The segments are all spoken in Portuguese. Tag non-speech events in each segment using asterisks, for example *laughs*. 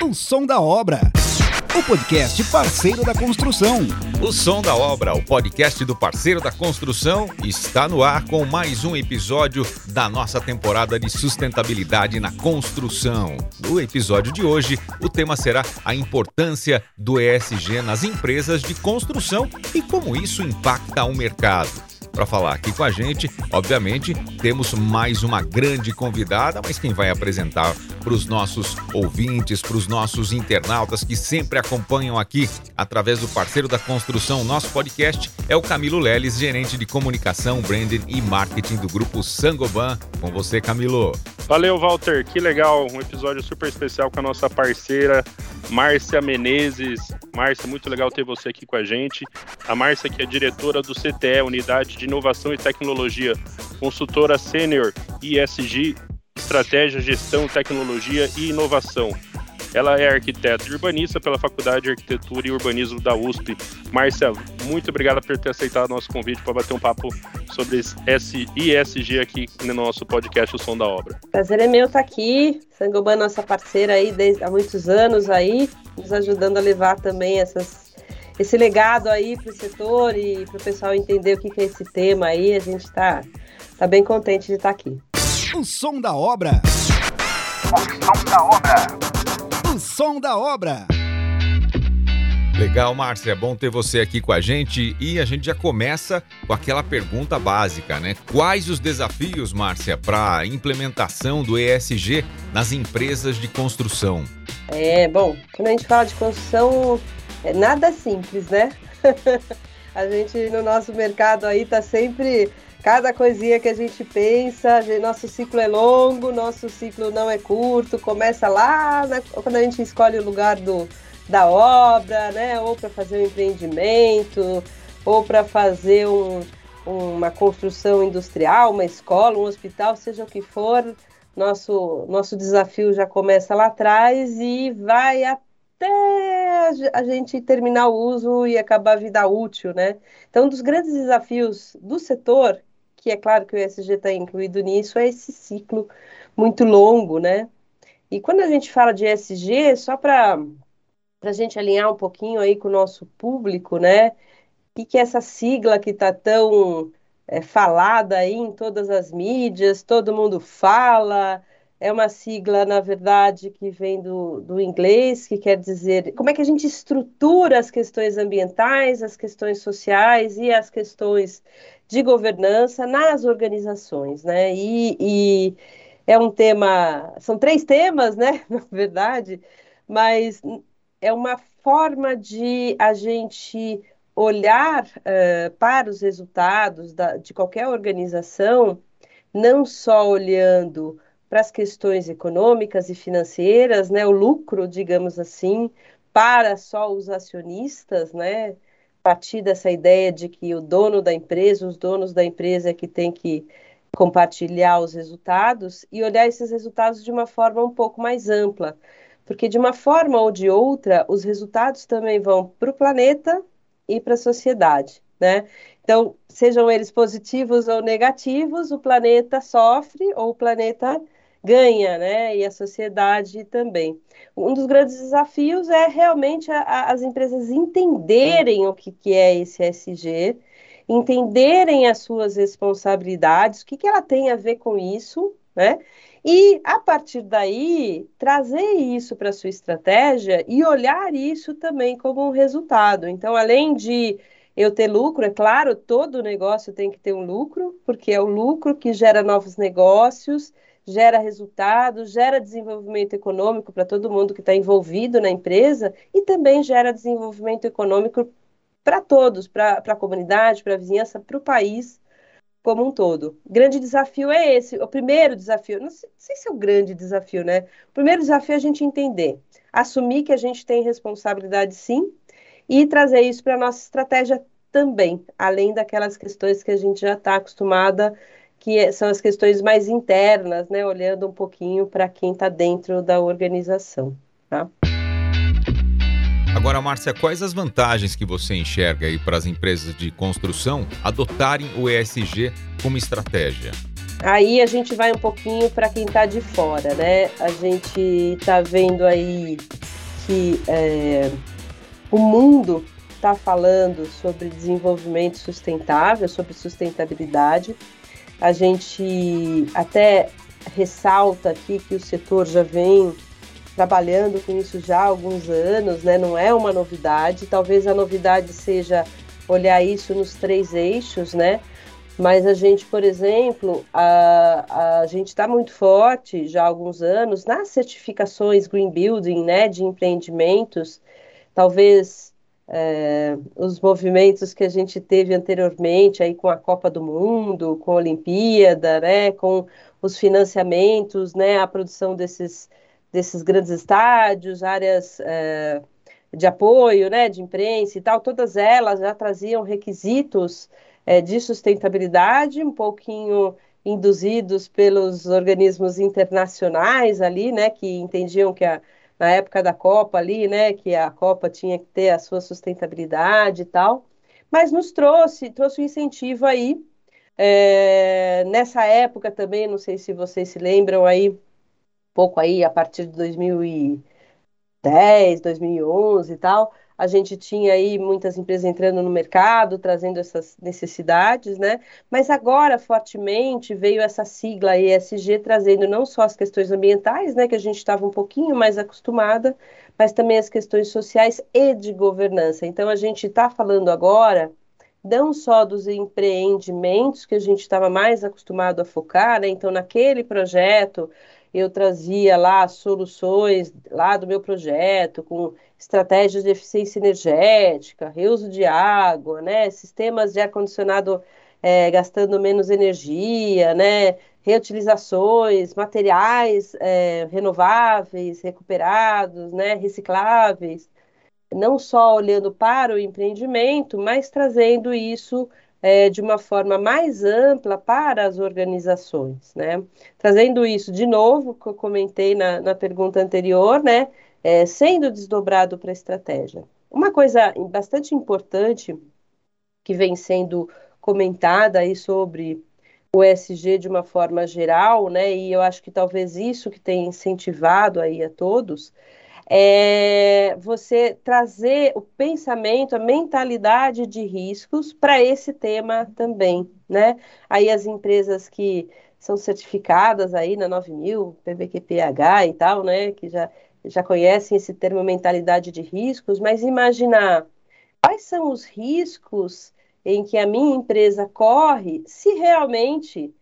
O Som da Obra. O podcast parceiro da construção. O Som da Obra, o podcast do parceiro da construção, está no ar com mais um episódio da nossa temporada de sustentabilidade na construção. No episódio de hoje, o tema será a importância do ESG nas empresas de construção e como isso impacta o mercado para falar aqui com a gente. Obviamente, temos mais uma grande convidada, mas quem vai apresentar para os nossos ouvintes, para os nossos internautas que sempre acompanham aqui através do parceiro da construção, nosso podcast, é o Camilo Leles, gerente de comunicação, branding e marketing do grupo Sangoban. Com você, Camilo. Valeu, Walter. Que legal. Um episódio super especial com a nossa parceira Márcia Menezes. Márcia, muito legal ter você aqui com a gente. A Márcia, que é diretora do CTE, Unidade de Inovação e Tecnologia, consultora sênior ISG, Estratégia, Gestão, Tecnologia e Inovação. Ela é arquiteta e urbanista pela Faculdade de Arquitetura e Urbanismo da USP. Márcia, muito obrigada por ter aceitado nosso convite para bater um papo sobre ISG aqui no nosso podcast O Som da Obra. Prazer é meu estar aqui. Sangoban, nossa parceira aí desde há muitos anos aí, nos ajudando a levar também essas, esse legado aí para o setor e para o pessoal entender o que, que é esse tema aí. A gente está tá bem contente de estar aqui. O Som da Obra. O Som da Obra. O som da obra. Legal, Márcia, é bom ter você aqui com a gente e a gente já começa com aquela pergunta básica, né? Quais os desafios, Márcia, para a implementação do ESG nas empresas de construção? É, bom, quando a gente fala de construção, é nada simples, né? *laughs* a gente no nosso mercado aí tá sempre cada coisinha que a gente pensa, nosso ciclo é longo, nosso ciclo não é curto, começa lá na, quando a gente escolhe o lugar do, da obra, né? Ou para fazer um empreendimento, ou para fazer um, uma construção industrial, uma escola, um hospital, seja o que for, nosso, nosso desafio já começa lá atrás e vai até a gente terminar o uso e acabar a vida útil, né? Então, um dos grandes desafios do setor que é claro que o ESG está incluído nisso, é esse ciclo muito longo, né? E quando a gente fala de ESG, só para a gente alinhar um pouquinho aí com o nosso público, né? O que, que é essa sigla que está tão é, falada aí em todas as mídias, todo mundo fala, é uma sigla, na verdade, que vem do, do inglês, que quer dizer como é que a gente estrutura as questões ambientais, as questões sociais e as questões de governança nas organizações, né? E, e é um tema, são três temas, né? *laughs* Na verdade, mas é uma forma de a gente olhar uh, para os resultados da, de qualquer organização, não só olhando para as questões econômicas e financeiras, né, o lucro, digamos assim, para só os acionistas, né, partir dessa ideia de que o dono da empresa, os donos da empresa é que tem que compartilhar os resultados e olhar esses resultados de uma forma um pouco mais ampla, porque de uma forma ou de outra, os resultados também vão para o planeta e para a sociedade, né? Então, sejam eles positivos ou negativos, o planeta sofre ou o planeta ganha, né? E a sociedade também. Um dos grandes desafios é realmente a, a, as empresas entenderem o que, que é esse SG, entenderem as suas responsabilidades, o que, que ela tem a ver com isso, né? E a partir daí trazer isso para sua estratégia e olhar isso também como um resultado. Então, além de eu ter lucro, é claro, todo negócio tem que ter um lucro, porque é o lucro que gera novos negócios, gera resultados, gera desenvolvimento econômico para todo mundo que está envolvido na empresa e também gera desenvolvimento econômico para todos, para a comunidade, para a vizinhança, para o país como um todo. Grande desafio é esse. O primeiro desafio, não sei, não sei se é o grande desafio, né? O primeiro desafio é a gente entender, assumir que a gente tem responsabilidade sim e trazer isso para a nossa estratégia também, além daquelas questões que a gente já está acostumada que é, são as questões mais internas, né, olhando um pouquinho para quem está dentro da organização. Tá? Agora, Márcia, quais as vantagens que você enxerga aí para as empresas de construção adotarem o ESG como estratégia? Aí a gente vai um pouquinho para quem está de fora, né? A gente está vendo aí que é, o mundo está falando sobre desenvolvimento sustentável, sobre sustentabilidade. A gente até ressalta aqui que o setor já vem trabalhando com isso já há alguns anos, né? não é uma novidade. Talvez a novidade seja olhar isso nos três eixos, né? Mas a gente, por exemplo, a, a gente está muito forte já há alguns anos nas certificações Green Building, né, de empreendimentos. Talvez é, os movimentos que a gente teve anteriormente aí com a Copa do Mundo, com a Olimpíada, né, com os financiamentos, né, a produção desses, desses grandes estádios, áreas é, de apoio, né, de imprensa e tal, todas elas já traziam requisitos é, de sustentabilidade, um pouquinho induzidos pelos organismos internacionais ali, né, que entendiam que a, na época da Copa ali, né, que a Copa tinha que ter a sua sustentabilidade e tal, mas nos trouxe, trouxe um incentivo aí, é, nessa época também, não sei se vocês se lembram aí, pouco aí, a partir de 2010, 2011 e tal, a gente tinha aí muitas empresas entrando no mercado, trazendo essas necessidades, né? Mas agora, fortemente, veio essa sigla ESG trazendo não só as questões ambientais, né, que a gente estava um pouquinho mais acostumada, mas também as questões sociais e de governança. Então, a gente está falando agora não só dos empreendimentos que a gente estava mais acostumado a focar, né? Então, naquele projeto, eu trazia lá soluções lá do meu projeto, com estratégias de eficiência energética, reuso de água, né, sistemas de ar-condicionado é, gastando menos energia, né, reutilizações, materiais é, renováveis, recuperados, né, recicláveis, não só olhando para o empreendimento, mas trazendo isso é, de uma forma mais ampla para as organizações, né? Trazendo isso de novo, que eu comentei na, na pergunta anterior, né? É, sendo desdobrado para a estratégia. Uma coisa bastante importante que vem sendo comentada aí sobre o ESG de uma forma geral, né? E eu acho que talvez isso que tem incentivado aí a todos é você trazer o pensamento, a mentalidade de riscos para esse tema também, né? Aí as empresas que são certificadas aí na 9000, PVQPH e tal, né, que já, já conhecem esse termo mentalidade de riscos, mas imaginar quais são os riscos em que a minha empresa corre se realmente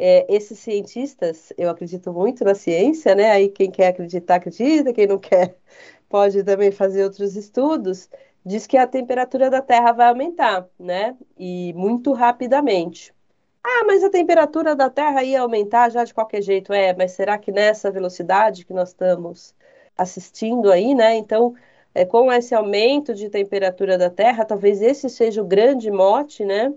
é, esses cientistas, eu acredito muito na ciência, né? Aí quem quer acreditar, acredita, quem não quer *laughs* pode também fazer outros estudos, diz que a temperatura da Terra vai aumentar, né? E muito rapidamente. Ah, mas a temperatura da Terra ia aumentar já de qualquer jeito. É, mas será que nessa velocidade que nós estamos assistindo aí, né? Então, é, com esse aumento de temperatura da Terra, talvez esse seja o grande mote, né?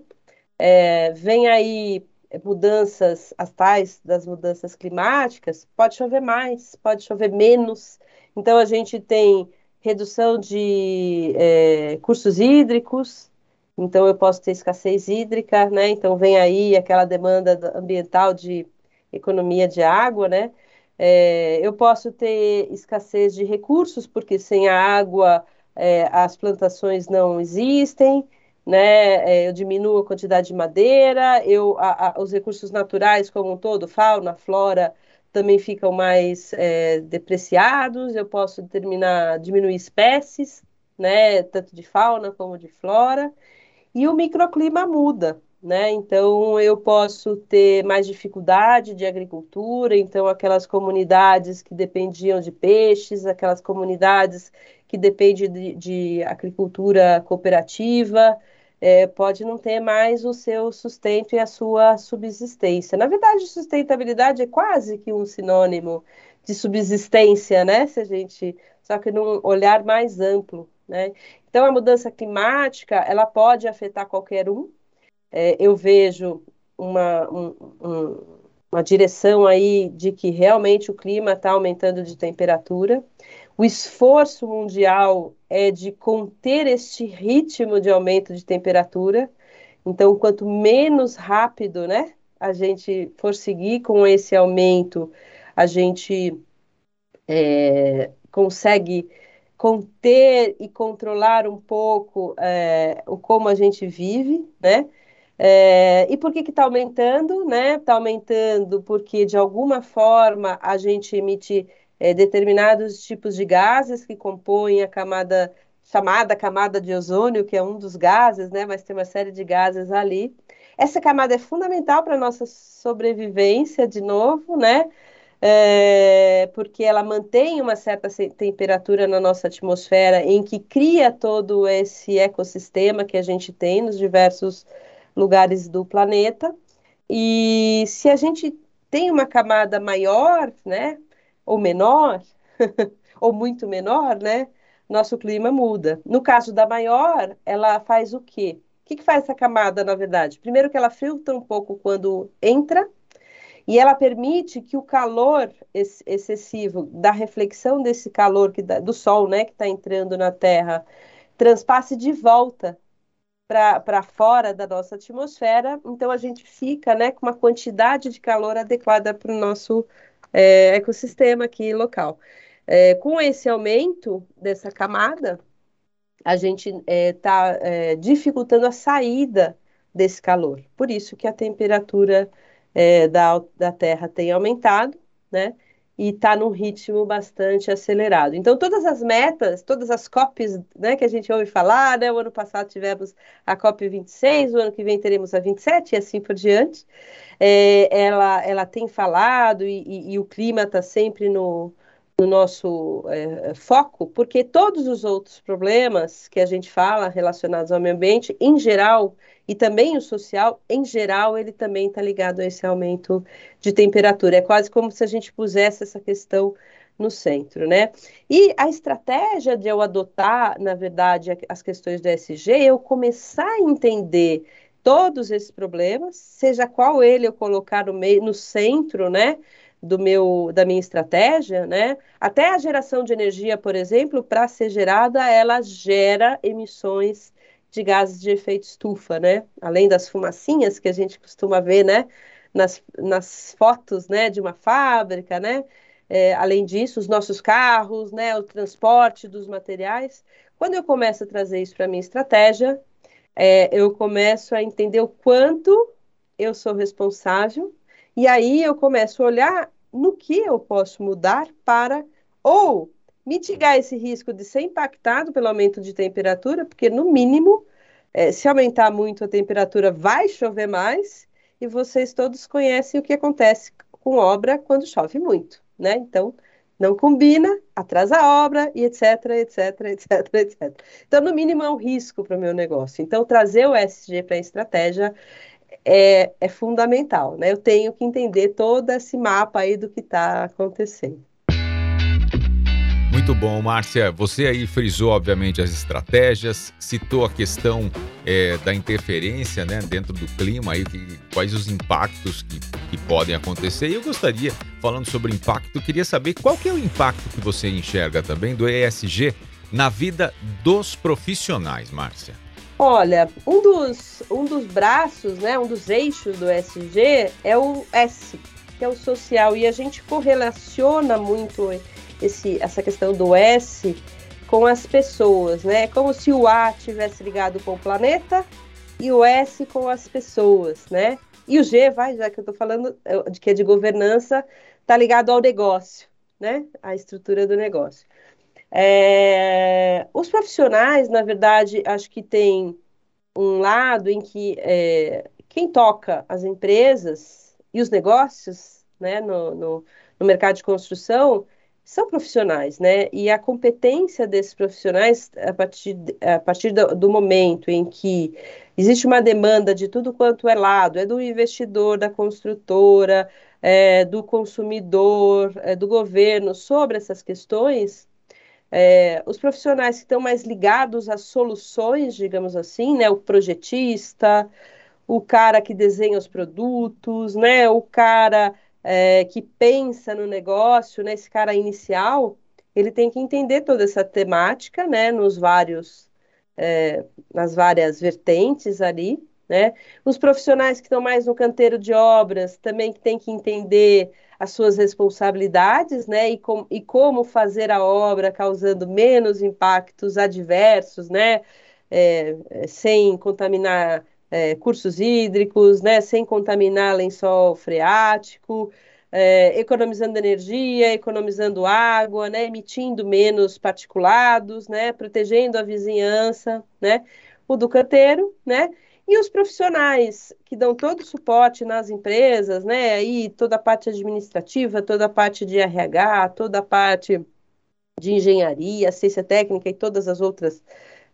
É, vem aí mudanças, as tais das mudanças climáticas, pode chover mais, pode chover menos. Então, a gente tem redução de é, cursos hídricos, então eu posso ter escassez hídrica, né? Então, vem aí aquela demanda ambiental de economia de água, né? É, eu posso ter escassez de recursos, porque sem a água é, as plantações não existem né? É, eu diminuo a quantidade de madeira, eu, a, a, os recursos naturais como um todo, fauna, flora, também ficam mais é, depreciados, eu posso determinar, diminuir espécies, né? Tanto de fauna como de flora, e o microclima muda, né? Então eu posso ter mais dificuldade de agricultura, então aquelas comunidades que dependiam de peixes, aquelas comunidades que dependem de, de agricultura cooperativa, é, pode não ter mais o seu sustento e a sua subsistência. Na verdade, sustentabilidade é quase que um sinônimo de subsistência, né? Se a gente, só que num olhar mais amplo, né? Então, a mudança climática, ela pode afetar qualquer um. É, eu vejo uma, um, um, uma direção aí de que realmente o clima está aumentando de temperatura. O esforço mundial é de conter este ritmo de aumento de temperatura. Então, quanto menos rápido, né, a gente for seguir com esse aumento, a gente é, consegue conter e controlar um pouco é, o como a gente vive, né? É, e por que está aumentando? Né? Está aumentando porque, de alguma forma, a gente emite é, determinados tipos de gases que compõem a camada chamada camada de ozônio, que é um dos gases, né? mas tem uma série de gases ali. Essa camada é fundamental para a nossa sobrevivência, de novo, né? É, porque ela mantém uma certa temperatura na nossa atmosfera, em que cria todo esse ecossistema que a gente tem nos diversos lugares do planeta. E se a gente tem uma camada maior, né, ou menor, *laughs* ou muito menor, né, nosso clima muda. No caso da maior, ela faz o quê? O que, que faz essa camada, na verdade? Primeiro que ela filtra um pouco quando entra, e ela permite que o calor ex excessivo da reflexão desse calor que dá, do Sol, né, que está entrando na Terra, transpasse de volta para fora da nossa atmosfera, então a gente fica né, com uma quantidade de calor adequada para o nosso é, ecossistema aqui local. É, com esse aumento dessa camada, a gente está é, é, dificultando a saída desse calor. Por isso que a temperatura é, da, da Terra tem aumentado, né? E está num ritmo bastante acelerado. Então, todas as metas, todas as COPs né, que a gente ouve falar, né, o ano passado tivemos a COP 26, o ano que vem teremos a 27 e assim por diante, é, ela, ela tem falado e, e, e o clima está sempre no, no nosso é, foco, porque todos os outros problemas que a gente fala relacionados ao meio ambiente, em geral, e também o social, em geral, ele também está ligado a esse aumento de temperatura. É quase como se a gente pusesse essa questão no centro, né? E a estratégia de eu adotar, na verdade, as questões do SG, eu começar a entender todos esses problemas, seja qual ele eu colocar no meio, no centro, né? do meu da minha estratégia, né? Até a geração de energia, por exemplo, para ser gerada, ela gera emissões de gases de efeito estufa, né? Além das fumacinhas que a gente costuma ver, né? Nas, nas fotos, né? De uma fábrica, né? É, além disso, os nossos carros, né? O transporte dos materiais. Quando eu começo a trazer isso para minha estratégia, é, eu começo a entender o quanto eu sou responsável e aí eu começo a olhar no que eu posso mudar para ou mitigar esse risco de ser impactado pelo aumento de temperatura, porque no mínimo, é, se aumentar muito a temperatura, vai chover mais, e vocês todos conhecem o que acontece com obra quando chove muito, né? Então, não combina, atrasa a obra e etc, etc, etc, etc. Então, no mínimo, é um risco para o meu negócio. Então, trazer o SG para a estratégia é, é fundamental, né? Eu tenho que entender todo esse mapa aí do que está acontecendo. Muito bom, Márcia. Você aí frisou, obviamente, as estratégias, citou a questão é, da interferência né, dentro do clima, aí, que, quais os impactos que, que podem acontecer. E eu gostaria, falando sobre impacto, queria saber qual que é o impacto que você enxerga também do ESG na vida dos profissionais, Márcia. Olha, um dos, um dos braços, né, um dos eixos do ESG é o S, que é o social, e a gente correlaciona muito esse, essa questão do S com as pessoas, né? É como se o A tivesse ligado com o planeta e o S com as pessoas, né? E o G, vai, já que eu estou falando de que é de governança, está ligado ao negócio, né? A estrutura do negócio. É... Os profissionais, na verdade, acho que tem um lado em que é... quem toca as empresas e os negócios, né, no, no, no mercado de construção, são profissionais, né? E a competência desses profissionais, a partir, a partir do, do, momento em que existe uma demanda de tudo quanto é lado, é do investidor, da construtora, é, do consumidor, é, do governo, sobre essas questões, é, os profissionais que estão mais ligados às soluções, digamos assim, né? O projetista, o cara que desenha os produtos, né? O cara é, que pensa no negócio, né, esse cara inicial, ele tem que entender toda essa temática, né, nos vários, é, nas várias vertentes ali, né? Os profissionais que estão mais no canteiro de obras também que tem que entender as suas responsabilidades, né, e, com, e como fazer a obra causando menos impactos adversos, né, é sem contaminar é, cursos hídricos, né, sem contaminar lençol freático, é, economizando energia, economizando água, né, emitindo menos particulados, né, protegendo a vizinhança, né, o do canteiro, né, e os profissionais que dão todo o suporte nas empresas, né, aí toda a parte administrativa, toda a parte de RH, toda a parte de engenharia, ciência técnica e todas as outras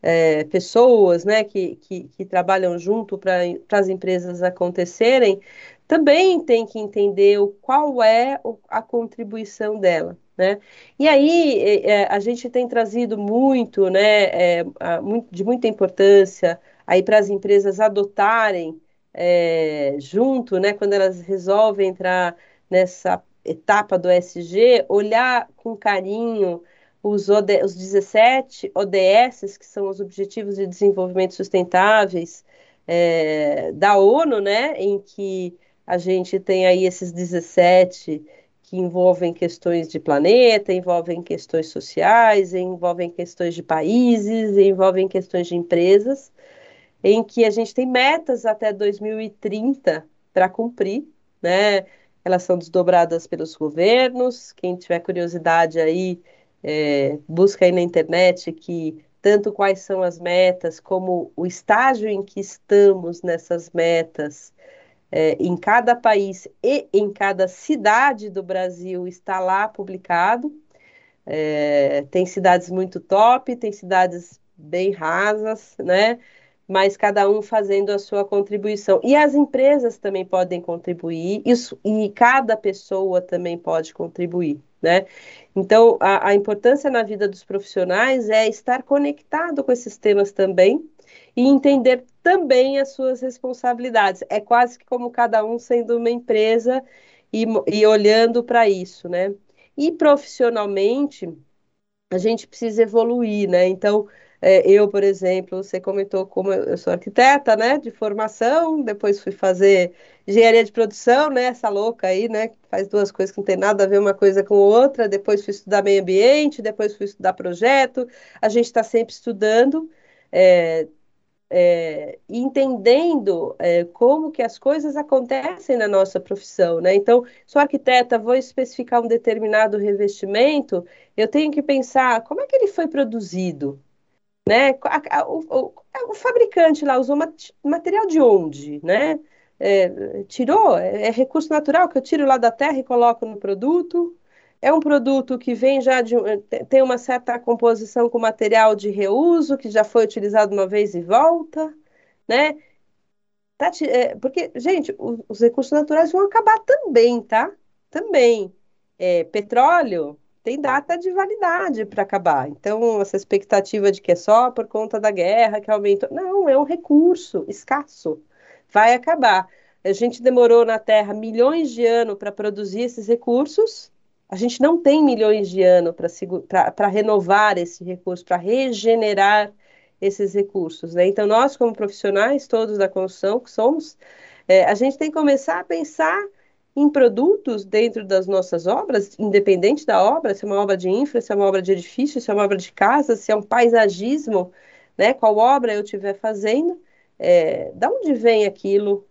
é, pessoas né, que, que, que, trabalham junto para as empresas acontecerem, também tem que entender o, qual é a contribuição dela. Né? E aí é, a gente tem trazido muito, né, é, de muita importância aí para as empresas adotarem é, junto, né, quando elas resolvem entrar nessa etapa do SG, olhar com carinho os, OD, os 17 ODS, que são os Objetivos de Desenvolvimento Sustentáveis é, da ONU, né, em que a gente tem aí esses 17 que envolvem questões de planeta, envolvem questões sociais, envolvem questões de países, envolvem questões de empresas, em que a gente tem metas até 2030 para cumprir, né? Elas são desdobradas pelos governos. Quem tiver curiosidade aí, é, busca aí na internet que tanto quais são as metas, como o estágio em que estamos nessas metas, é, em cada país e em cada cidade do Brasil está lá publicado. É, tem cidades muito top, tem cidades bem rasas, né? Mas cada um fazendo a sua contribuição. E as empresas também podem contribuir, isso, e cada pessoa também pode contribuir né? Então, a, a, importância na vida dos profissionais é estar conectado com esses temas também e entender também as suas responsabilidades. É quase que como cada um sendo uma empresa e, e olhando para isso, né? E profissionalmente, a gente precisa evoluir, né? Então, é, eu, por exemplo, você comentou como eu sou arquiteta, né, de formação, depois fui fazer engenharia de produção, né, essa louca aí, né, que faz duas coisas que não tem nada a ver uma coisa com outra, depois fui estudar meio ambiente, depois fui estudar projeto, a gente está sempre estudando, é, é, entendendo é, como que as coisas acontecem na nossa profissão, né? Então, sou arquiteta, vou especificar um determinado revestimento, eu tenho que pensar como é que ele foi produzido, né? A, a, o, o, fabricante lá usou material de onde, né? É, tirou, é, é, recurso natural que eu tiro lá da terra e coloco no produto. É um produto que vem já de tem uma certa composição com material de reuso que já foi utilizado uma vez e volta, né? Tá, é, porque, gente, os, os recursos naturais vão acabar também, tá? Também. É, petróleo, tem data de validade para acabar. Então, essa expectativa de que é só por conta da guerra que aumentou. Não, é um recurso escasso. Vai acabar. A gente demorou na Terra milhões de anos para produzir esses recursos. A gente não tem milhões de anos para renovar esse recurso, para regenerar esses recursos. Né? Então, nós, como profissionais, todos da construção que somos, é, a gente tem que começar a pensar em produtos dentro das nossas obras, independente da obra, se é uma obra de infra, se é uma obra de edifício, se é uma obra de casa, se é um paisagismo, né? Qual obra eu estiver fazendo, é, da onde vem aquilo?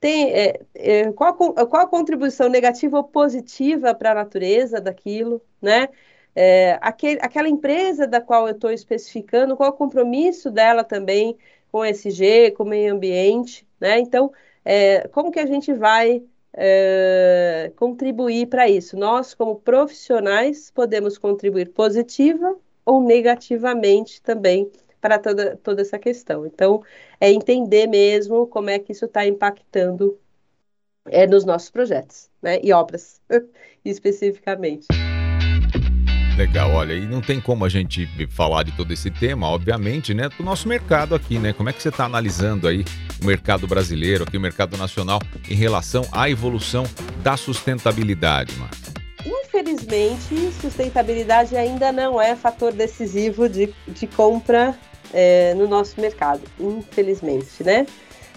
Tem, é, é, qual, qual a contribuição negativa ou positiva para a natureza daquilo, né? É, aquele, aquela empresa da qual eu estou especificando, qual o compromisso dela também com o SG, com o meio ambiente, né? Então, é, como que a gente vai é, contribuir para isso. Nós, como profissionais, podemos contribuir positiva ou negativamente também para toda, toda essa questão. Então, é entender mesmo como é que isso está impactando é, nos nossos projetos né, e obras, *laughs* especificamente. Legal, olha, e não tem como a gente falar de todo esse tema, obviamente, né, do nosso mercado aqui, né? Como é que você está analisando aí o mercado brasileiro, aqui o mercado nacional, em relação à evolução da sustentabilidade, Marcos? Infelizmente, sustentabilidade ainda não é fator decisivo de, de compra é, no nosso mercado, infelizmente, né?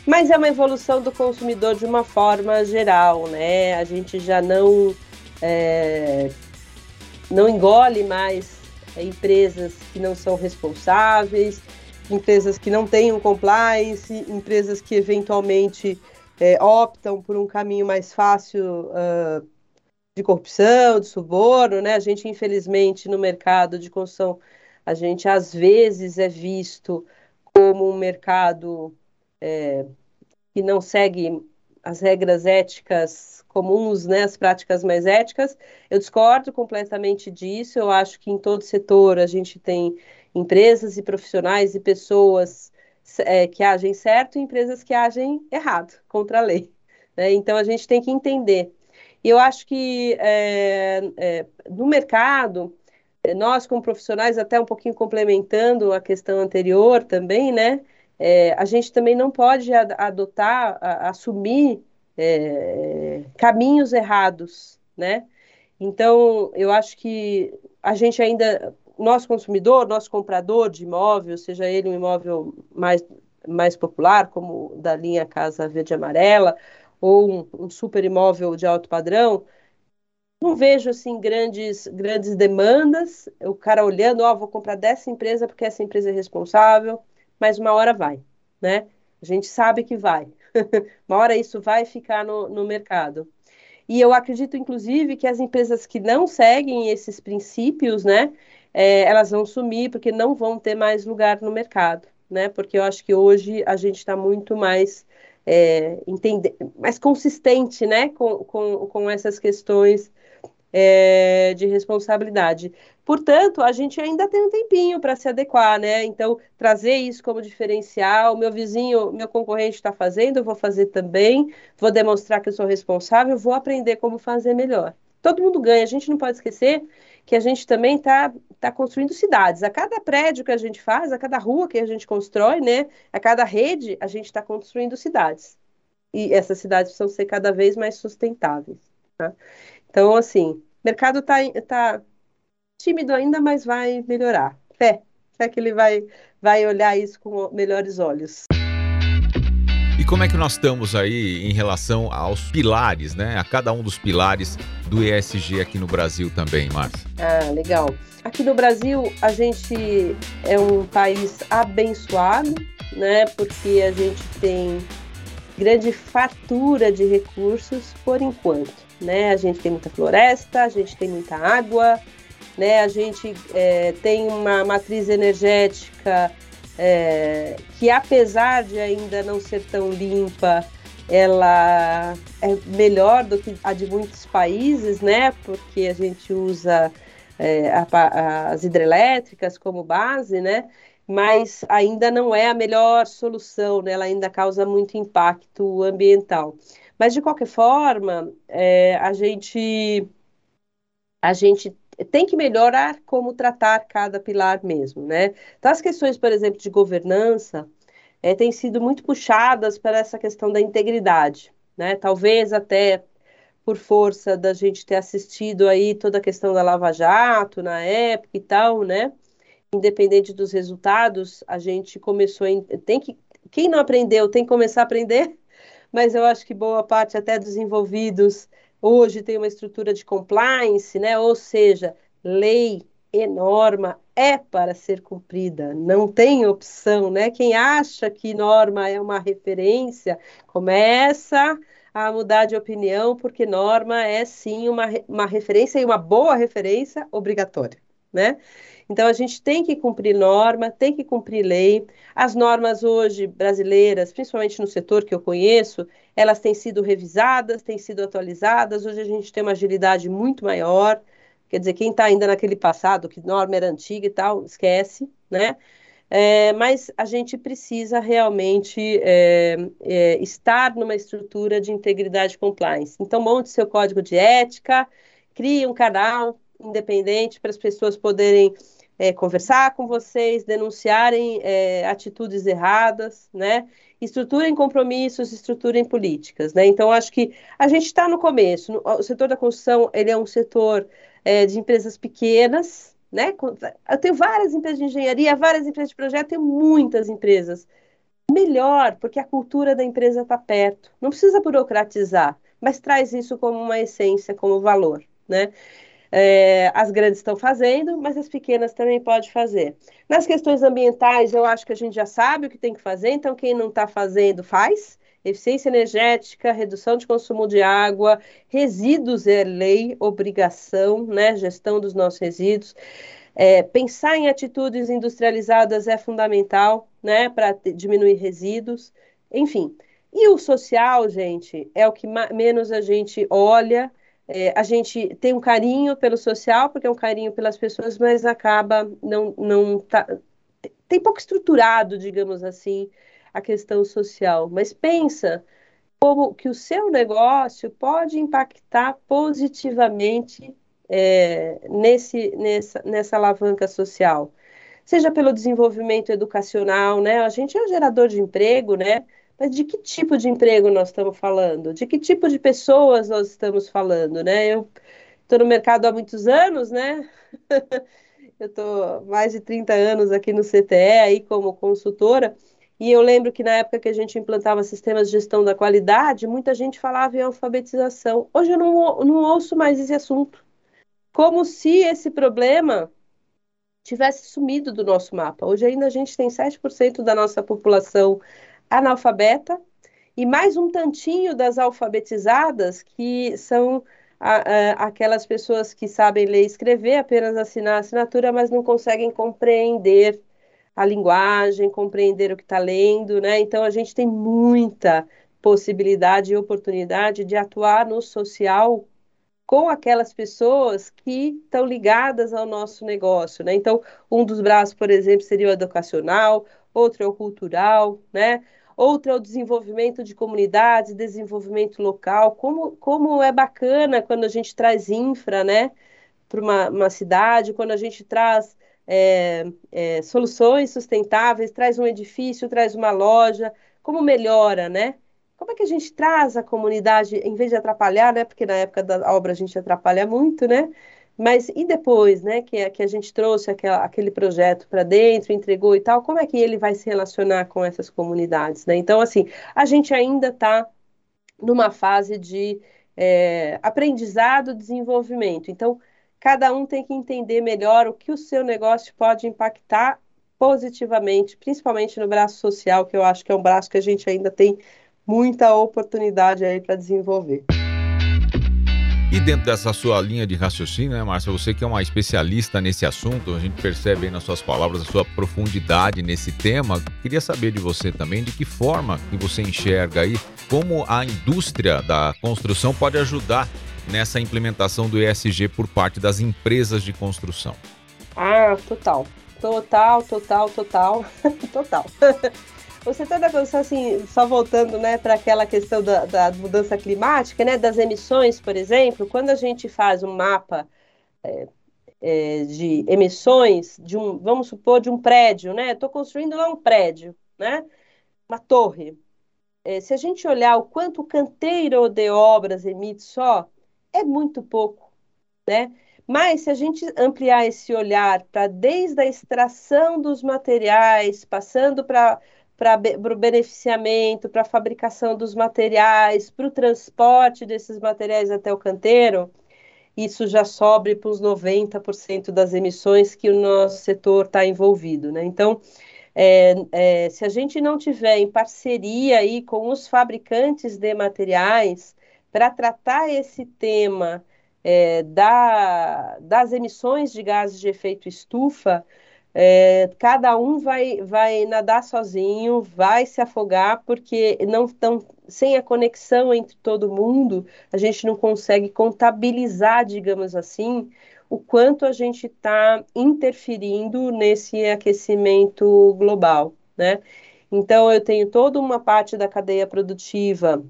Mas é uma evolução do consumidor de uma forma geral, né? A gente já não é, não engole mais é, empresas que não são responsáveis, empresas que não têm um compliance, empresas que eventualmente é, optam por um caminho mais fácil uh, de corrupção, de suborno, né? A gente, infelizmente, no mercado de construção, a gente às vezes é visto como um mercado é, que não segue as regras éticas comuns, né, as práticas mais éticas. Eu discordo completamente disso. Eu acho que em todo setor a gente tem empresas e profissionais e pessoas é, que agem certo e empresas que agem errado, contra a lei. Né? Então a gente tem que entender. E eu acho que é, é, no mercado, nós como profissionais, até um pouquinho complementando a questão anterior também, né? é, a gente também não pode adotar, a, assumir é, caminhos errados, né? Então, eu acho que a gente ainda, nosso consumidor, nosso comprador de imóvel, seja ele um imóvel mais, mais popular, como da linha Casa Verde e Amarela, ou um, um super imóvel de alto padrão, não vejo assim grandes grandes demandas. O cara olhando, ó, oh, vou comprar dessa empresa porque essa empresa é responsável mas uma hora vai, né? A gente sabe que vai. *laughs* uma hora isso vai ficar no, no mercado. E eu acredito, inclusive, que as empresas que não seguem esses princípios, né, é, elas vão sumir porque não vão ter mais lugar no mercado, né? Porque eu acho que hoje a gente está muito mais é, mais consistente, né, com, com, com essas questões é, de responsabilidade. Portanto, a gente ainda tem um tempinho para se adequar, né? Então, trazer isso como diferencial, meu vizinho, meu concorrente está fazendo, eu vou fazer também, vou demonstrar que eu sou responsável, vou aprender como fazer melhor. Todo mundo ganha, a gente não pode esquecer que a gente também está tá construindo cidades. A cada prédio que a gente faz, a cada rua que a gente constrói, né? A cada rede, a gente está construindo cidades. E essas cidades precisam ser cada vez mais sustentáveis. Tá? Então, assim, mercado está tá tímido ainda, mas vai melhorar. Fé, fé que ele vai, vai olhar isso com melhores olhos. E como é que nós estamos aí em relação aos pilares, né? A cada um dos pilares do ESG aqui no Brasil também, Márcia? Ah, legal. Aqui no Brasil, a gente é um país abençoado, né? Porque a gente tem grande fartura de recursos por enquanto né? A gente tem muita floresta, a gente tem muita água, né? A gente é, tem uma matriz energética é, que, apesar de ainda não ser tão limpa, ela é melhor do que a de muitos países, né? Porque a gente usa é, a, as hidrelétricas como base, né? Mas ainda não é a melhor solução, né? Ela ainda causa muito impacto ambiental. Mas, de qualquer forma, é, a gente a gente tem que melhorar como tratar cada pilar mesmo, né? Então, as questões, por exemplo, de governança é, têm sido muito puxadas para essa questão da integridade, né? Talvez até por força da gente ter assistido aí toda a questão da Lava Jato na época e tal, né? Independente dos resultados, a gente começou a, tem que quem não aprendeu tem que começar a aprender *laughs* mas eu acho que boa parte até dos envolvidos hoje tem uma estrutura de compliance, né? Ou seja, lei e norma é para ser cumprida, não tem opção, né? Quem acha que norma é uma referência começa a mudar de opinião, porque norma é sim uma, uma referência e uma boa referência obrigatória, né? Então, a gente tem que cumprir norma, tem que cumprir lei. As normas hoje brasileiras, principalmente no setor que eu conheço, elas têm sido revisadas, têm sido atualizadas. Hoje a gente tem uma agilidade muito maior. Quer dizer, quem está ainda naquele passado, que norma era antiga e tal, esquece, né? É, mas a gente precisa realmente é, é, estar numa estrutura de integridade compliance. Então, monte seu código de ética, crie um canal independente para as pessoas poderem é, conversar com vocês, denunciarem é, atitudes erradas, né? Estruturem compromissos, estruturem políticas, né? Então, acho que a gente está no começo. O setor da construção, ele é um setor é, de empresas pequenas, né? Eu tenho várias empresas de engenharia, várias empresas de projeto, tenho muitas empresas. Melhor, porque a cultura da empresa está perto. Não precisa burocratizar, mas traz isso como uma essência, como valor né? É, as grandes estão fazendo, mas as pequenas também podem fazer. Nas questões ambientais, eu acho que a gente já sabe o que tem que fazer, então quem não está fazendo, faz. Eficiência energética, redução de consumo de água, resíduos é lei, obrigação, né? Gestão dos nossos resíduos. É, pensar em atitudes industrializadas é fundamental, né? Para diminuir resíduos. Enfim. E o social, gente, é o que menos a gente olha é, a gente tem um carinho pelo social, porque é um carinho pelas pessoas, mas acaba não, não tá, tem pouco estruturado, digamos assim, a questão social. Mas pensa como que o seu negócio pode impactar positivamente é, nesse, nessa, nessa alavanca social. Seja pelo desenvolvimento educacional, né? A gente é um gerador de emprego, né? Mas de que tipo de emprego nós estamos falando? De que tipo de pessoas nós estamos falando, né? Eu estou no mercado há muitos anos, né? *laughs* eu estou mais de 30 anos aqui no CTE, aí como consultora, e eu lembro que na época que a gente implantava sistemas de gestão da qualidade, muita gente falava em alfabetização. Hoje eu não, não ouço mais esse assunto. Como se esse problema tivesse sumido do nosso mapa. Hoje ainda a gente tem 7% da nossa população analfabeta e mais um tantinho das alfabetizadas, que são a, a, aquelas pessoas que sabem ler e escrever, apenas assinar a assinatura, mas não conseguem compreender a linguagem, compreender o que está lendo, né? Então a gente tem muita possibilidade e oportunidade de atuar no social com aquelas pessoas que estão ligadas ao nosso negócio, né? Então, um dos braços, por exemplo, seria o educacional, outro é o cultural, né? Outro é o desenvolvimento de comunidades, desenvolvimento local. Como, como é bacana quando a gente traz infra, né, para uma, uma cidade, quando a gente traz é, é, soluções sustentáveis, traz um edifício, traz uma loja, como melhora, né? Como é que a gente traz a comunidade, em vez de atrapalhar, né? Porque na época da obra a gente atrapalha muito, né? Mas e depois, né, que, que a gente trouxe aquela, aquele projeto para dentro, entregou e tal, como é que ele vai se relacionar com essas comunidades, né? Então, assim, a gente ainda está numa fase de é, aprendizado, desenvolvimento. Então, cada um tem que entender melhor o que o seu negócio pode impactar positivamente, principalmente no braço social, que eu acho que é um braço que a gente ainda tem muita oportunidade aí para desenvolver. E dentro dessa sua linha de raciocínio, né, Márcia, você que é uma especialista nesse assunto, a gente percebe aí nas suas palavras a sua profundidade nesse tema. Queria saber de você também de que forma que você enxerga aí como a indústria da construção pode ajudar nessa implementação do ESG por parte das empresas de construção. Ah, total. Total, total, total, *laughs* total. *laughs* Você está pensando assim, só voltando né, para aquela questão da, da, mudança climática, né, das emissões, por exemplo, quando a gente faz um mapa é, é, de emissões de um, vamos supor, de um prédio, né? Estou construindo lá um prédio, né? Uma torre. É, se a gente olhar o quanto o canteiro de obras emite só, é muito pouco, né? Mas se a gente ampliar esse olhar para desde a extração dos materiais, passando para para o beneficiamento, para a fabricação dos materiais, para o transporte desses materiais até o canteiro, isso já sobe para os 90% das emissões que o nosso setor está envolvido. Né? Então, é, é, se a gente não tiver em parceria aí com os fabricantes de materiais para tratar esse tema é, da, das emissões de gases de efeito estufa, é, cada um vai, vai nadar sozinho, vai se afogar, porque não tão, sem a conexão entre todo mundo, a gente não consegue contabilizar, digamos assim, o quanto a gente está interferindo nesse aquecimento global, né? Então, eu tenho toda uma parte da cadeia produtiva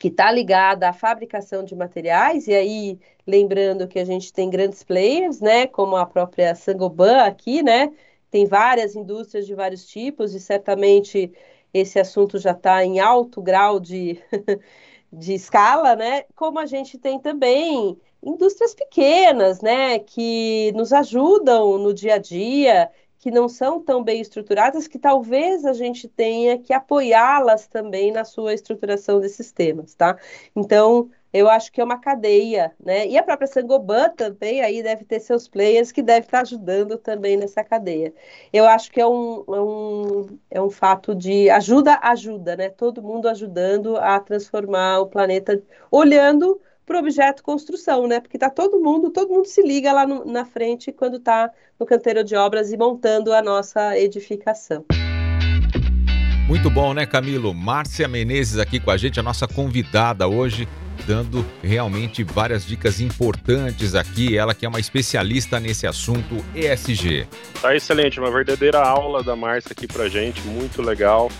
que está ligada à fabricação de materiais, e aí lembrando que a gente tem grandes players, né, como a própria Sangoban aqui, né, tem várias indústrias de vários tipos, e certamente esse assunto já está em alto grau de, *laughs* de escala, né, como a gente tem também indústrias pequenas, né, que nos ajudam no dia a dia, que não são tão bem estruturadas, que talvez a gente tenha que apoiá-las também na sua estruturação desses temas, tá? Então, eu acho que é uma cadeia, né? E a própria Sangoban também aí deve ter seus players que deve estar ajudando também nessa cadeia. Eu acho que é um, é um, é um fato de ajuda, ajuda, né? Todo mundo ajudando a transformar o planeta, olhando para o objeto construção, né? Porque tá todo mundo, todo mundo se liga lá no, na frente quando está no canteiro de obras e montando a nossa edificação. Muito bom, né, Camilo? Márcia Menezes aqui com a gente, a nossa convidada hoje dando realmente várias dicas importantes aqui. Ela que é uma especialista nesse assunto ESG. Tá excelente, uma verdadeira aula da Márcia aqui pra gente, muito legal.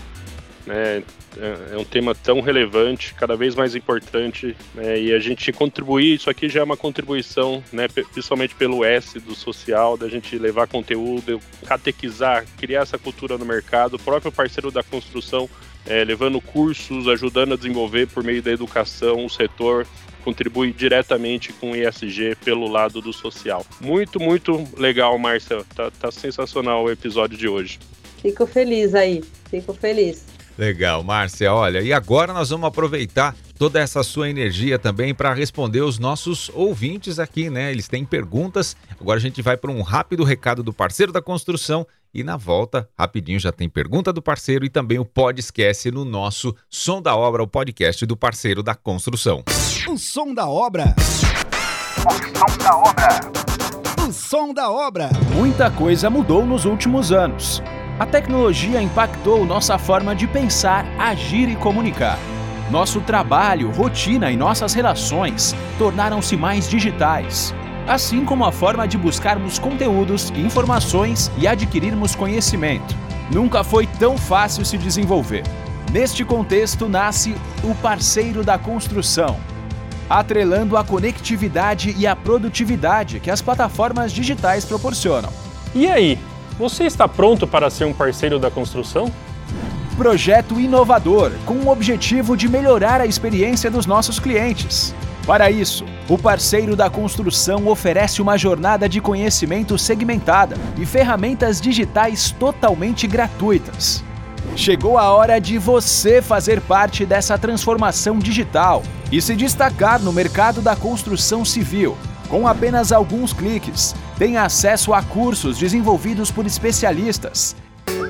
Né? É, é um tema tão relevante, cada vez mais importante, né? e a gente contribuir, isso aqui já é uma contribuição, né? principalmente pelo S do social, da gente levar conteúdo, catequizar, criar essa cultura no mercado, o próprio parceiro da construção é, levando cursos, ajudando a desenvolver por meio da educação o setor, contribui diretamente com o ESG pelo lado do social. Muito, muito legal, Márcia. Tá, tá sensacional o episódio de hoje. Fico feliz aí, fico feliz. Legal, Márcia. Olha, e agora nós vamos aproveitar toda essa sua energia também para responder os nossos ouvintes aqui, né? Eles têm perguntas. Agora a gente vai para um rápido recado do parceiro da construção e na volta, rapidinho já tem pergunta do parceiro e também o Pod Esquece no nosso Som da Obra, o podcast do parceiro da construção. O som da obra. O som da obra. O som da obra. Muita coisa mudou nos últimos anos. A tecnologia impactou nossa forma de pensar, agir e comunicar. Nosso trabalho, rotina e nossas relações tornaram-se mais digitais assim como a forma de buscarmos conteúdos, informações e adquirirmos conhecimento. Nunca foi tão fácil se desenvolver. Neste contexto nasce o parceiro da construção, atrelando a conectividade e a produtividade que as plataformas digitais proporcionam. E aí, você está pronto para ser um parceiro da construção? Projeto inovador com o objetivo de melhorar a experiência dos nossos clientes. Para isso, o parceiro da construção oferece uma jornada de conhecimento segmentada e ferramentas digitais totalmente gratuitas. Chegou a hora de você fazer parte dessa transformação digital e se destacar no mercado da construção civil. Com apenas alguns cliques, tem acesso a cursos desenvolvidos por especialistas.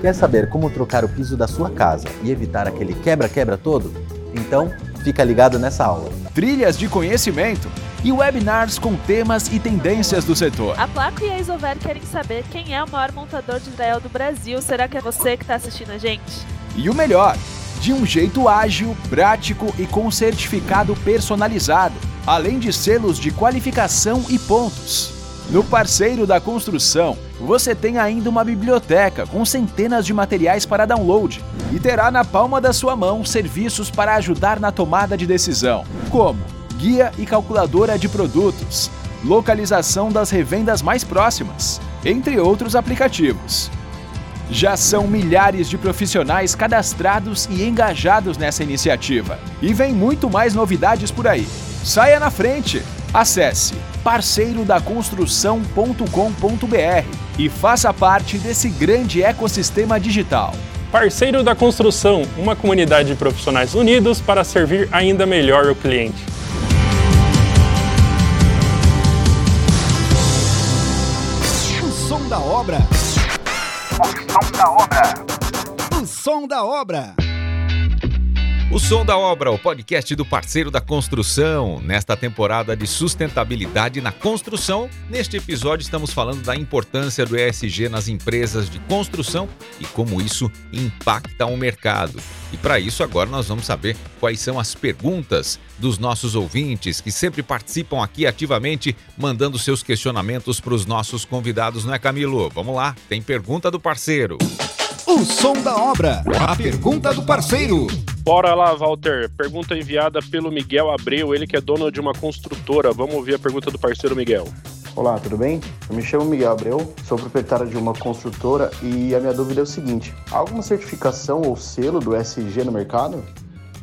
Quer saber como trocar o piso da sua casa e evitar aquele quebra-quebra todo? Então, fica ligado nessa aula trilhas de conhecimento e webinars com temas e tendências do setor. A Placo e a Isover querem saber quem é o maior montador de Israel do Brasil. Será que é você que está assistindo a gente? E o melhor, de um jeito ágil, prático e com certificado personalizado, além de selos de qualificação e pontos. No parceiro da construção, você tem ainda uma biblioteca com centenas de materiais para download e terá na palma da sua mão serviços para ajudar na tomada de decisão, como guia e calculadora de produtos, localização das revendas mais próximas, entre outros aplicativos. Já são milhares de profissionais cadastrados e engajados nessa iniciativa. E vem muito mais novidades por aí. Saia na frente! Acesse parceirodaconstrução.com.br e faça parte desse grande ecossistema digital. Parceiro da Construção, uma comunidade de profissionais unidos para servir ainda melhor o cliente. O som da obra. O som da obra. O som da obra. O Som da Obra, o podcast do parceiro da construção. Nesta temporada de sustentabilidade na construção, neste episódio estamos falando da importância do ESG nas empresas de construção e como isso impacta o mercado. E para isso, agora nós vamos saber quais são as perguntas dos nossos ouvintes que sempre participam aqui ativamente, mandando seus questionamentos para os nossos convidados, não é, Camilo? Vamos lá, tem pergunta do parceiro. O som da obra. A pergunta do parceiro. Bora lá, Walter. Pergunta enviada pelo Miguel Abreu, ele que é dono de uma construtora. Vamos ouvir a pergunta do parceiro Miguel. Olá, tudo bem? Eu me chamo Miguel Abreu, sou proprietário de uma construtora e a minha dúvida é o seguinte: há alguma certificação ou selo do SG no mercado?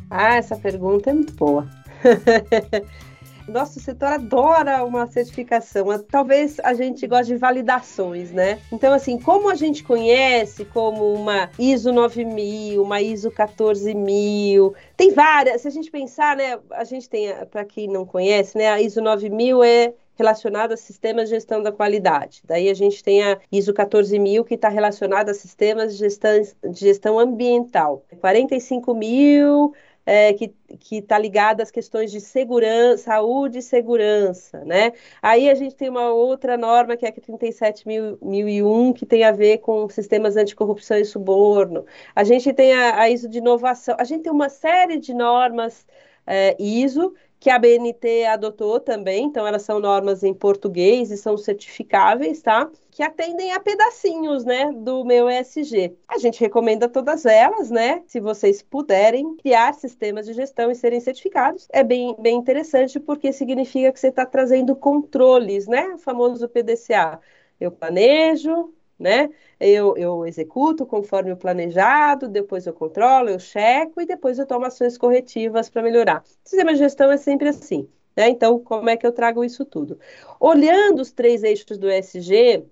Ah, essa pergunta é muito boa. *laughs* nosso setor adora uma certificação. Talvez a gente goste de validações, né? Então, assim, como a gente conhece como uma ISO 9000, uma ISO 14000, tem várias. Se a gente pensar, né, a gente tem, para quem não conhece, né, a ISO 9000 é relacionada a sistemas de gestão da qualidade. Daí a gente tem a ISO 14000, que está relacionada a sistemas de gestão, de gestão ambiental. 45 mil é, que está ligada às questões de segurança, saúde e segurança, né? Aí a gente tem uma outra norma que é a 37001, que tem a ver com sistemas anticorrupção e suborno. A gente tem a, a ISO de inovação. A gente tem uma série de normas é, ISO que a BNT adotou também, então elas são normas em português e são certificáveis, tá? Que atendem a pedacinhos, né, do meu ESG. A gente recomenda todas elas, né? Se vocês puderem criar sistemas de gestão e serem certificados, é bem, bem interessante porque significa que você está trazendo controles, né? O famoso PDCA. Eu planejo, né? Eu, eu executo conforme o planejado, depois eu controlo, eu checo e depois eu tomo ações corretivas para melhorar. O sistema de gestão é sempre assim. Né? Então, como é que eu trago isso tudo? Olhando os três eixos do ESG,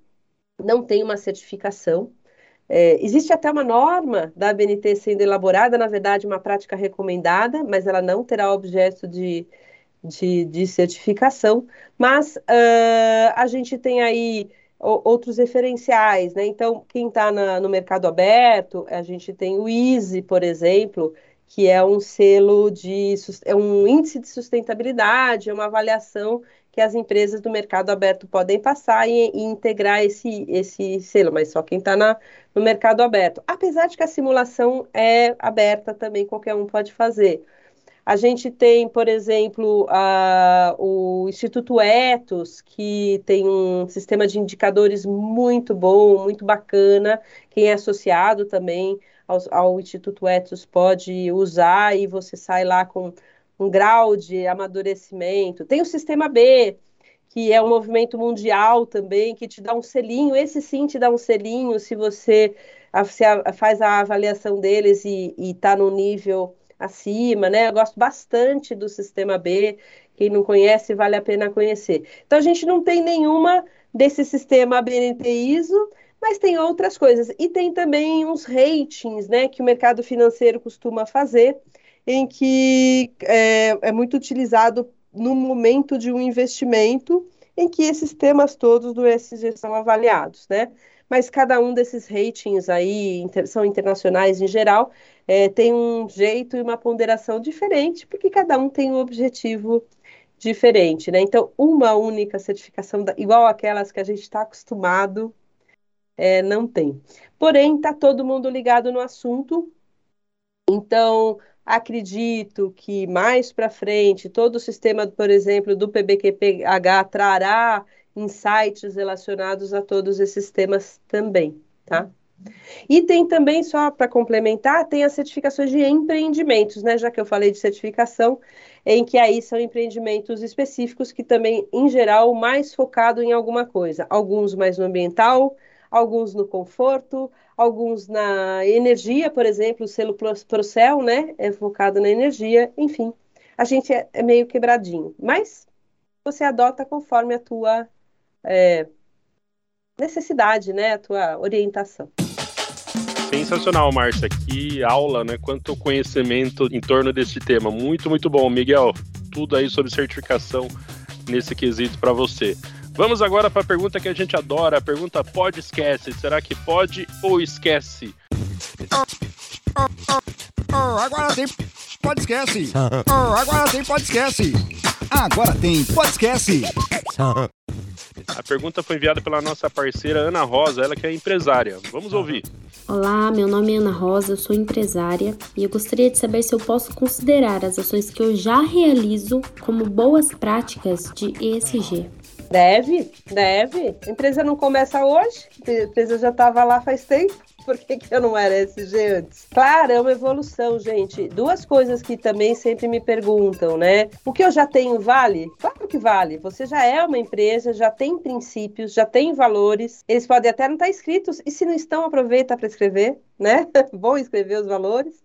não tem uma certificação. É, existe até uma norma da ABNT sendo elaborada, na verdade, uma prática recomendada, mas ela não terá objeto de, de, de certificação. Mas uh, a gente tem aí outros referenciais, né? Então, quem está no mercado aberto, a gente tem o EASY, por exemplo, que é um selo de é um índice de sustentabilidade, é uma avaliação que as empresas do mercado aberto podem passar e, e integrar esse, esse selo, mas só quem está no mercado aberto. Apesar de que a simulação é aberta também, qualquer um pode fazer. A gente tem, por exemplo, a, o Instituto Etos, que tem um sistema de indicadores muito bom, muito bacana. Quem é associado também ao, ao Instituto Etos pode usar e você sai lá com um grau de amadurecimento. Tem o Sistema B, que é um movimento mundial também, que te dá um selinho. Esse sim te dá um selinho se você, se a, faz a avaliação deles e está no nível acima, né? Eu gosto bastante do sistema B. Quem não conhece, vale a pena conhecer. Então, a gente não tem nenhuma desse sistema BNT ISO, mas tem outras coisas. E tem também uns ratings, né, que o mercado financeiro costuma fazer, em que é, é muito utilizado no momento de um investimento, em que esses temas todos do ESG são avaliados, né? Mas cada um desses ratings aí inter, são internacionais em geral, é, tem um jeito e uma ponderação diferente, porque cada um tem um objetivo diferente, né? Então, uma única certificação igual aquelas que a gente está acostumado, é, não tem. Porém, está todo mundo ligado no assunto. Então, acredito que mais para frente todo o sistema, por exemplo, do PBQPH trará insights relacionados a todos esses temas também, tá? E tem também, só para complementar, tem as certificações de empreendimentos, né? Já que eu falei de certificação, em que aí são empreendimentos específicos que também, em geral, mais focado em alguma coisa. Alguns mais no ambiental, alguns no conforto, alguns na energia, por exemplo, o selo Procel, né? É focado na energia, enfim. A gente é, é meio quebradinho, mas você adota conforme a tua é, necessidade, né? A tua orientação. Sensacional, Márcia. Que aula, né? Quanto conhecimento em torno desse tema. Muito, muito bom. Miguel, tudo aí sobre certificação nesse quesito para você. Vamos agora para a pergunta que a gente adora, a pergunta pode esquece. Será que pode ou esquece? Oh, oh, oh, agora tem pode esquece. agora tem pode esquece. Agora tem pode esquece. A pergunta foi enviada pela nossa parceira Ana Rosa, ela que é empresária. Vamos ouvir. Olá, meu nome é Ana Rosa, eu sou empresária e eu gostaria de saber se eu posso considerar as ações que eu já realizo como boas práticas de ESG. Deve, deve. A empresa não começa hoje, a empresa já estava lá faz tempo por que, que eu não era SG antes? Claro, é uma evolução, gente. Duas coisas que também sempre me perguntam, né? O que eu já tenho vale? Claro que vale. Você já é uma empresa, já tem princípios, já tem valores. Eles podem até não estar escritos, e se não estão, aproveita para escrever, né? *laughs* Bom escrever os valores.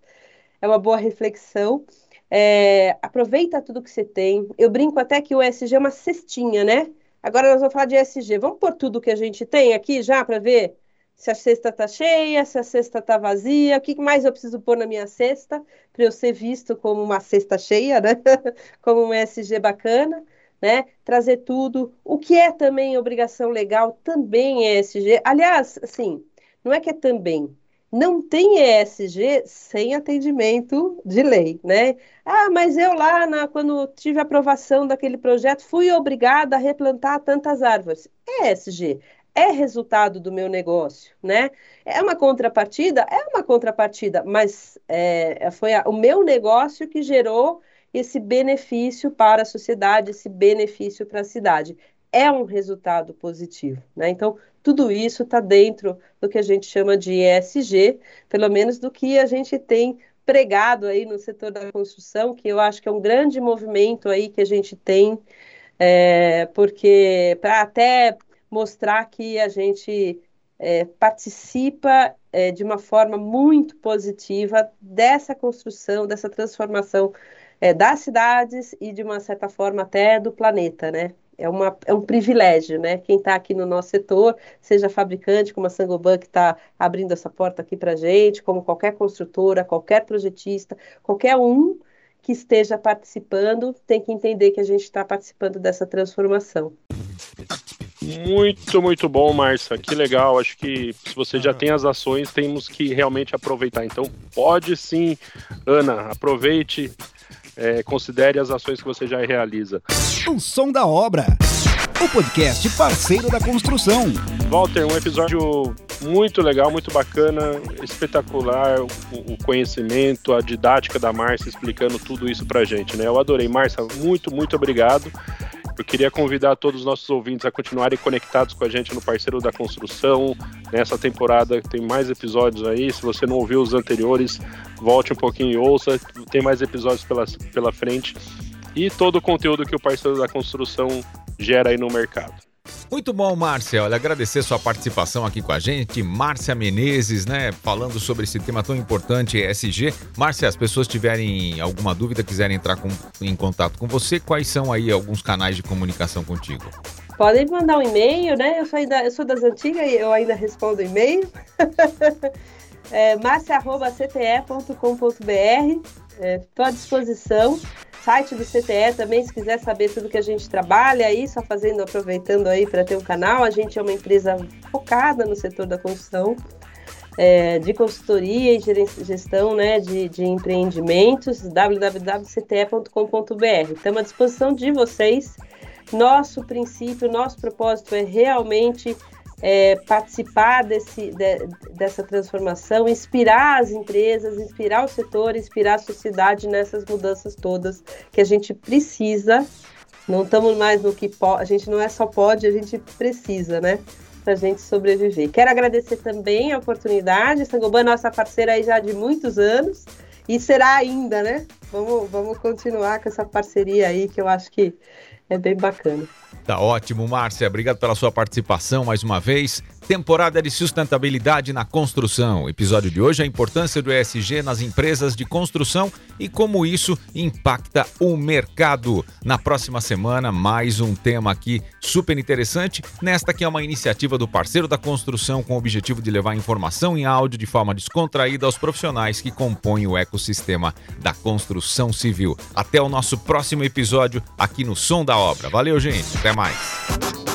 É uma boa reflexão. É, aproveita tudo que você tem. Eu brinco até que o ESG é uma cestinha, né? Agora nós vamos falar de ESG. Vamos pôr tudo que a gente tem aqui já para ver se a cesta está cheia, se a cesta está vazia, o que mais eu preciso pôr na minha cesta para eu ser visto como uma cesta cheia, né? *laughs* como um ESG bacana, né? Trazer tudo. O que é também obrigação legal também é ESG. Aliás, assim, não é que é também, não tem ESG sem atendimento de lei, né? Ah, mas eu lá, na, quando tive aprovação daquele projeto, fui obrigada a replantar tantas árvores. É ESG, é resultado do meu negócio, né? É uma contrapartida? É uma contrapartida, mas é, foi a, o meu negócio que gerou esse benefício para a sociedade, esse benefício para a cidade. É um resultado positivo, né? Então, tudo isso está dentro do que a gente chama de ESG, pelo menos do que a gente tem pregado aí no setor da construção, que eu acho que é um grande movimento aí que a gente tem, é, porque para até mostrar que a gente é, participa é, de uma forma muito positiva dessa construção, dessa transformação é, das cidades e de uma certa forma até do planeta, né? é, uma, é um privilégio, né? Quem está aqui no nosso setor, seja fabricante, como a Sangoban, que está abrindo essa porta aqui para a gente, como qualquer construtora, qualquer projetista, qualquer um que esteja participando, tem que entender que a gente está participando dessa transformação. Muito, muito bom, Marcia. Que legal. Acho que se você já tem as ações, temos que realmente aproveitar. Então, pode sim, Ana, aproveite é, considere as ações que você já realiza. O som da obra. O podcast parceiro da construção. Walter, um episódio muito legal, muito bacana, espetacular, o, o conhecimento, a didática da Márcia explicando tudo isso pra gente, né? Eu adorei. Márcia, muito, muito obrigado. Eu queria convidar todos os nossos ouvintes a continuarem conectados com a gente no Parceiro da Construção. Nessa temporada tem mais episódios aí. Se você não ouviu os anteriores, volte um pouquinho e ouça. Tem mais episódios pela, pela frente. E todo o conteúdo que o Parceiro da Construção gera aí no mercado. Muito bom, Márcia. Olha, agradecer sua participação aqui com a gente. Márcia Menezes, né, falando sobre esse tema tão importante, ESG. Márcia, as pessoas tiverem alguma dúvida, quiserem entrar com, em contato com você, quais são aí alguns canais de comunicação contigo? Podem mandar um e-mail, né? Eu sou, ainda, eu sou das antigas e eu ainda respondo e-mail. *laughs* é, marcia.cte.com.br Estou é, à disposição site do CTE também, se quiser saber tudo que a gente trabalha aí, só fazendo, aproveitando aí para ter um canal. A gente é uma empresa focada no setor da construção, é, de consultoria e gestão né, de, de empreendimentos, www.cte.com.br. Estamos à disposição de vocês. Nosso princípio, nosso propósito é realmente é, participar desse, de, dessa transformação, inspirar as empresas, inspirar o setor, inspirar a sociedade nessas mudanças todas que a gente precisa. Não estamos mais no que pode, a gente não é só pode, a gente precisa, né? Para a gente sobreviver. Quero agradecer também a oportunidade. Sangoban é nossa parceira aí já de muitos anos e será ainda, né? Vamos, vamos continuar com essa parceria aí que eu acho que é bem bacana. Tá ótimo, Márcia. Obrigado pela sua participação mais uma vez. Temporada de sustentabilidade na construção. episódio de hoje a importância do ESG nas empresas de construção e como isso impacta o mercado. Na próxima semana, mais um tema aqui super interessante. Nesta que é uma iniciativa do parceiro da construção com o objetivo de levar informação em áudio de forma descontraída aos profissionais que compõem o ecossistema da construção civil. Até o nosso próximo episódio aqui no Som da Obra. Valeu, gente. Até mais.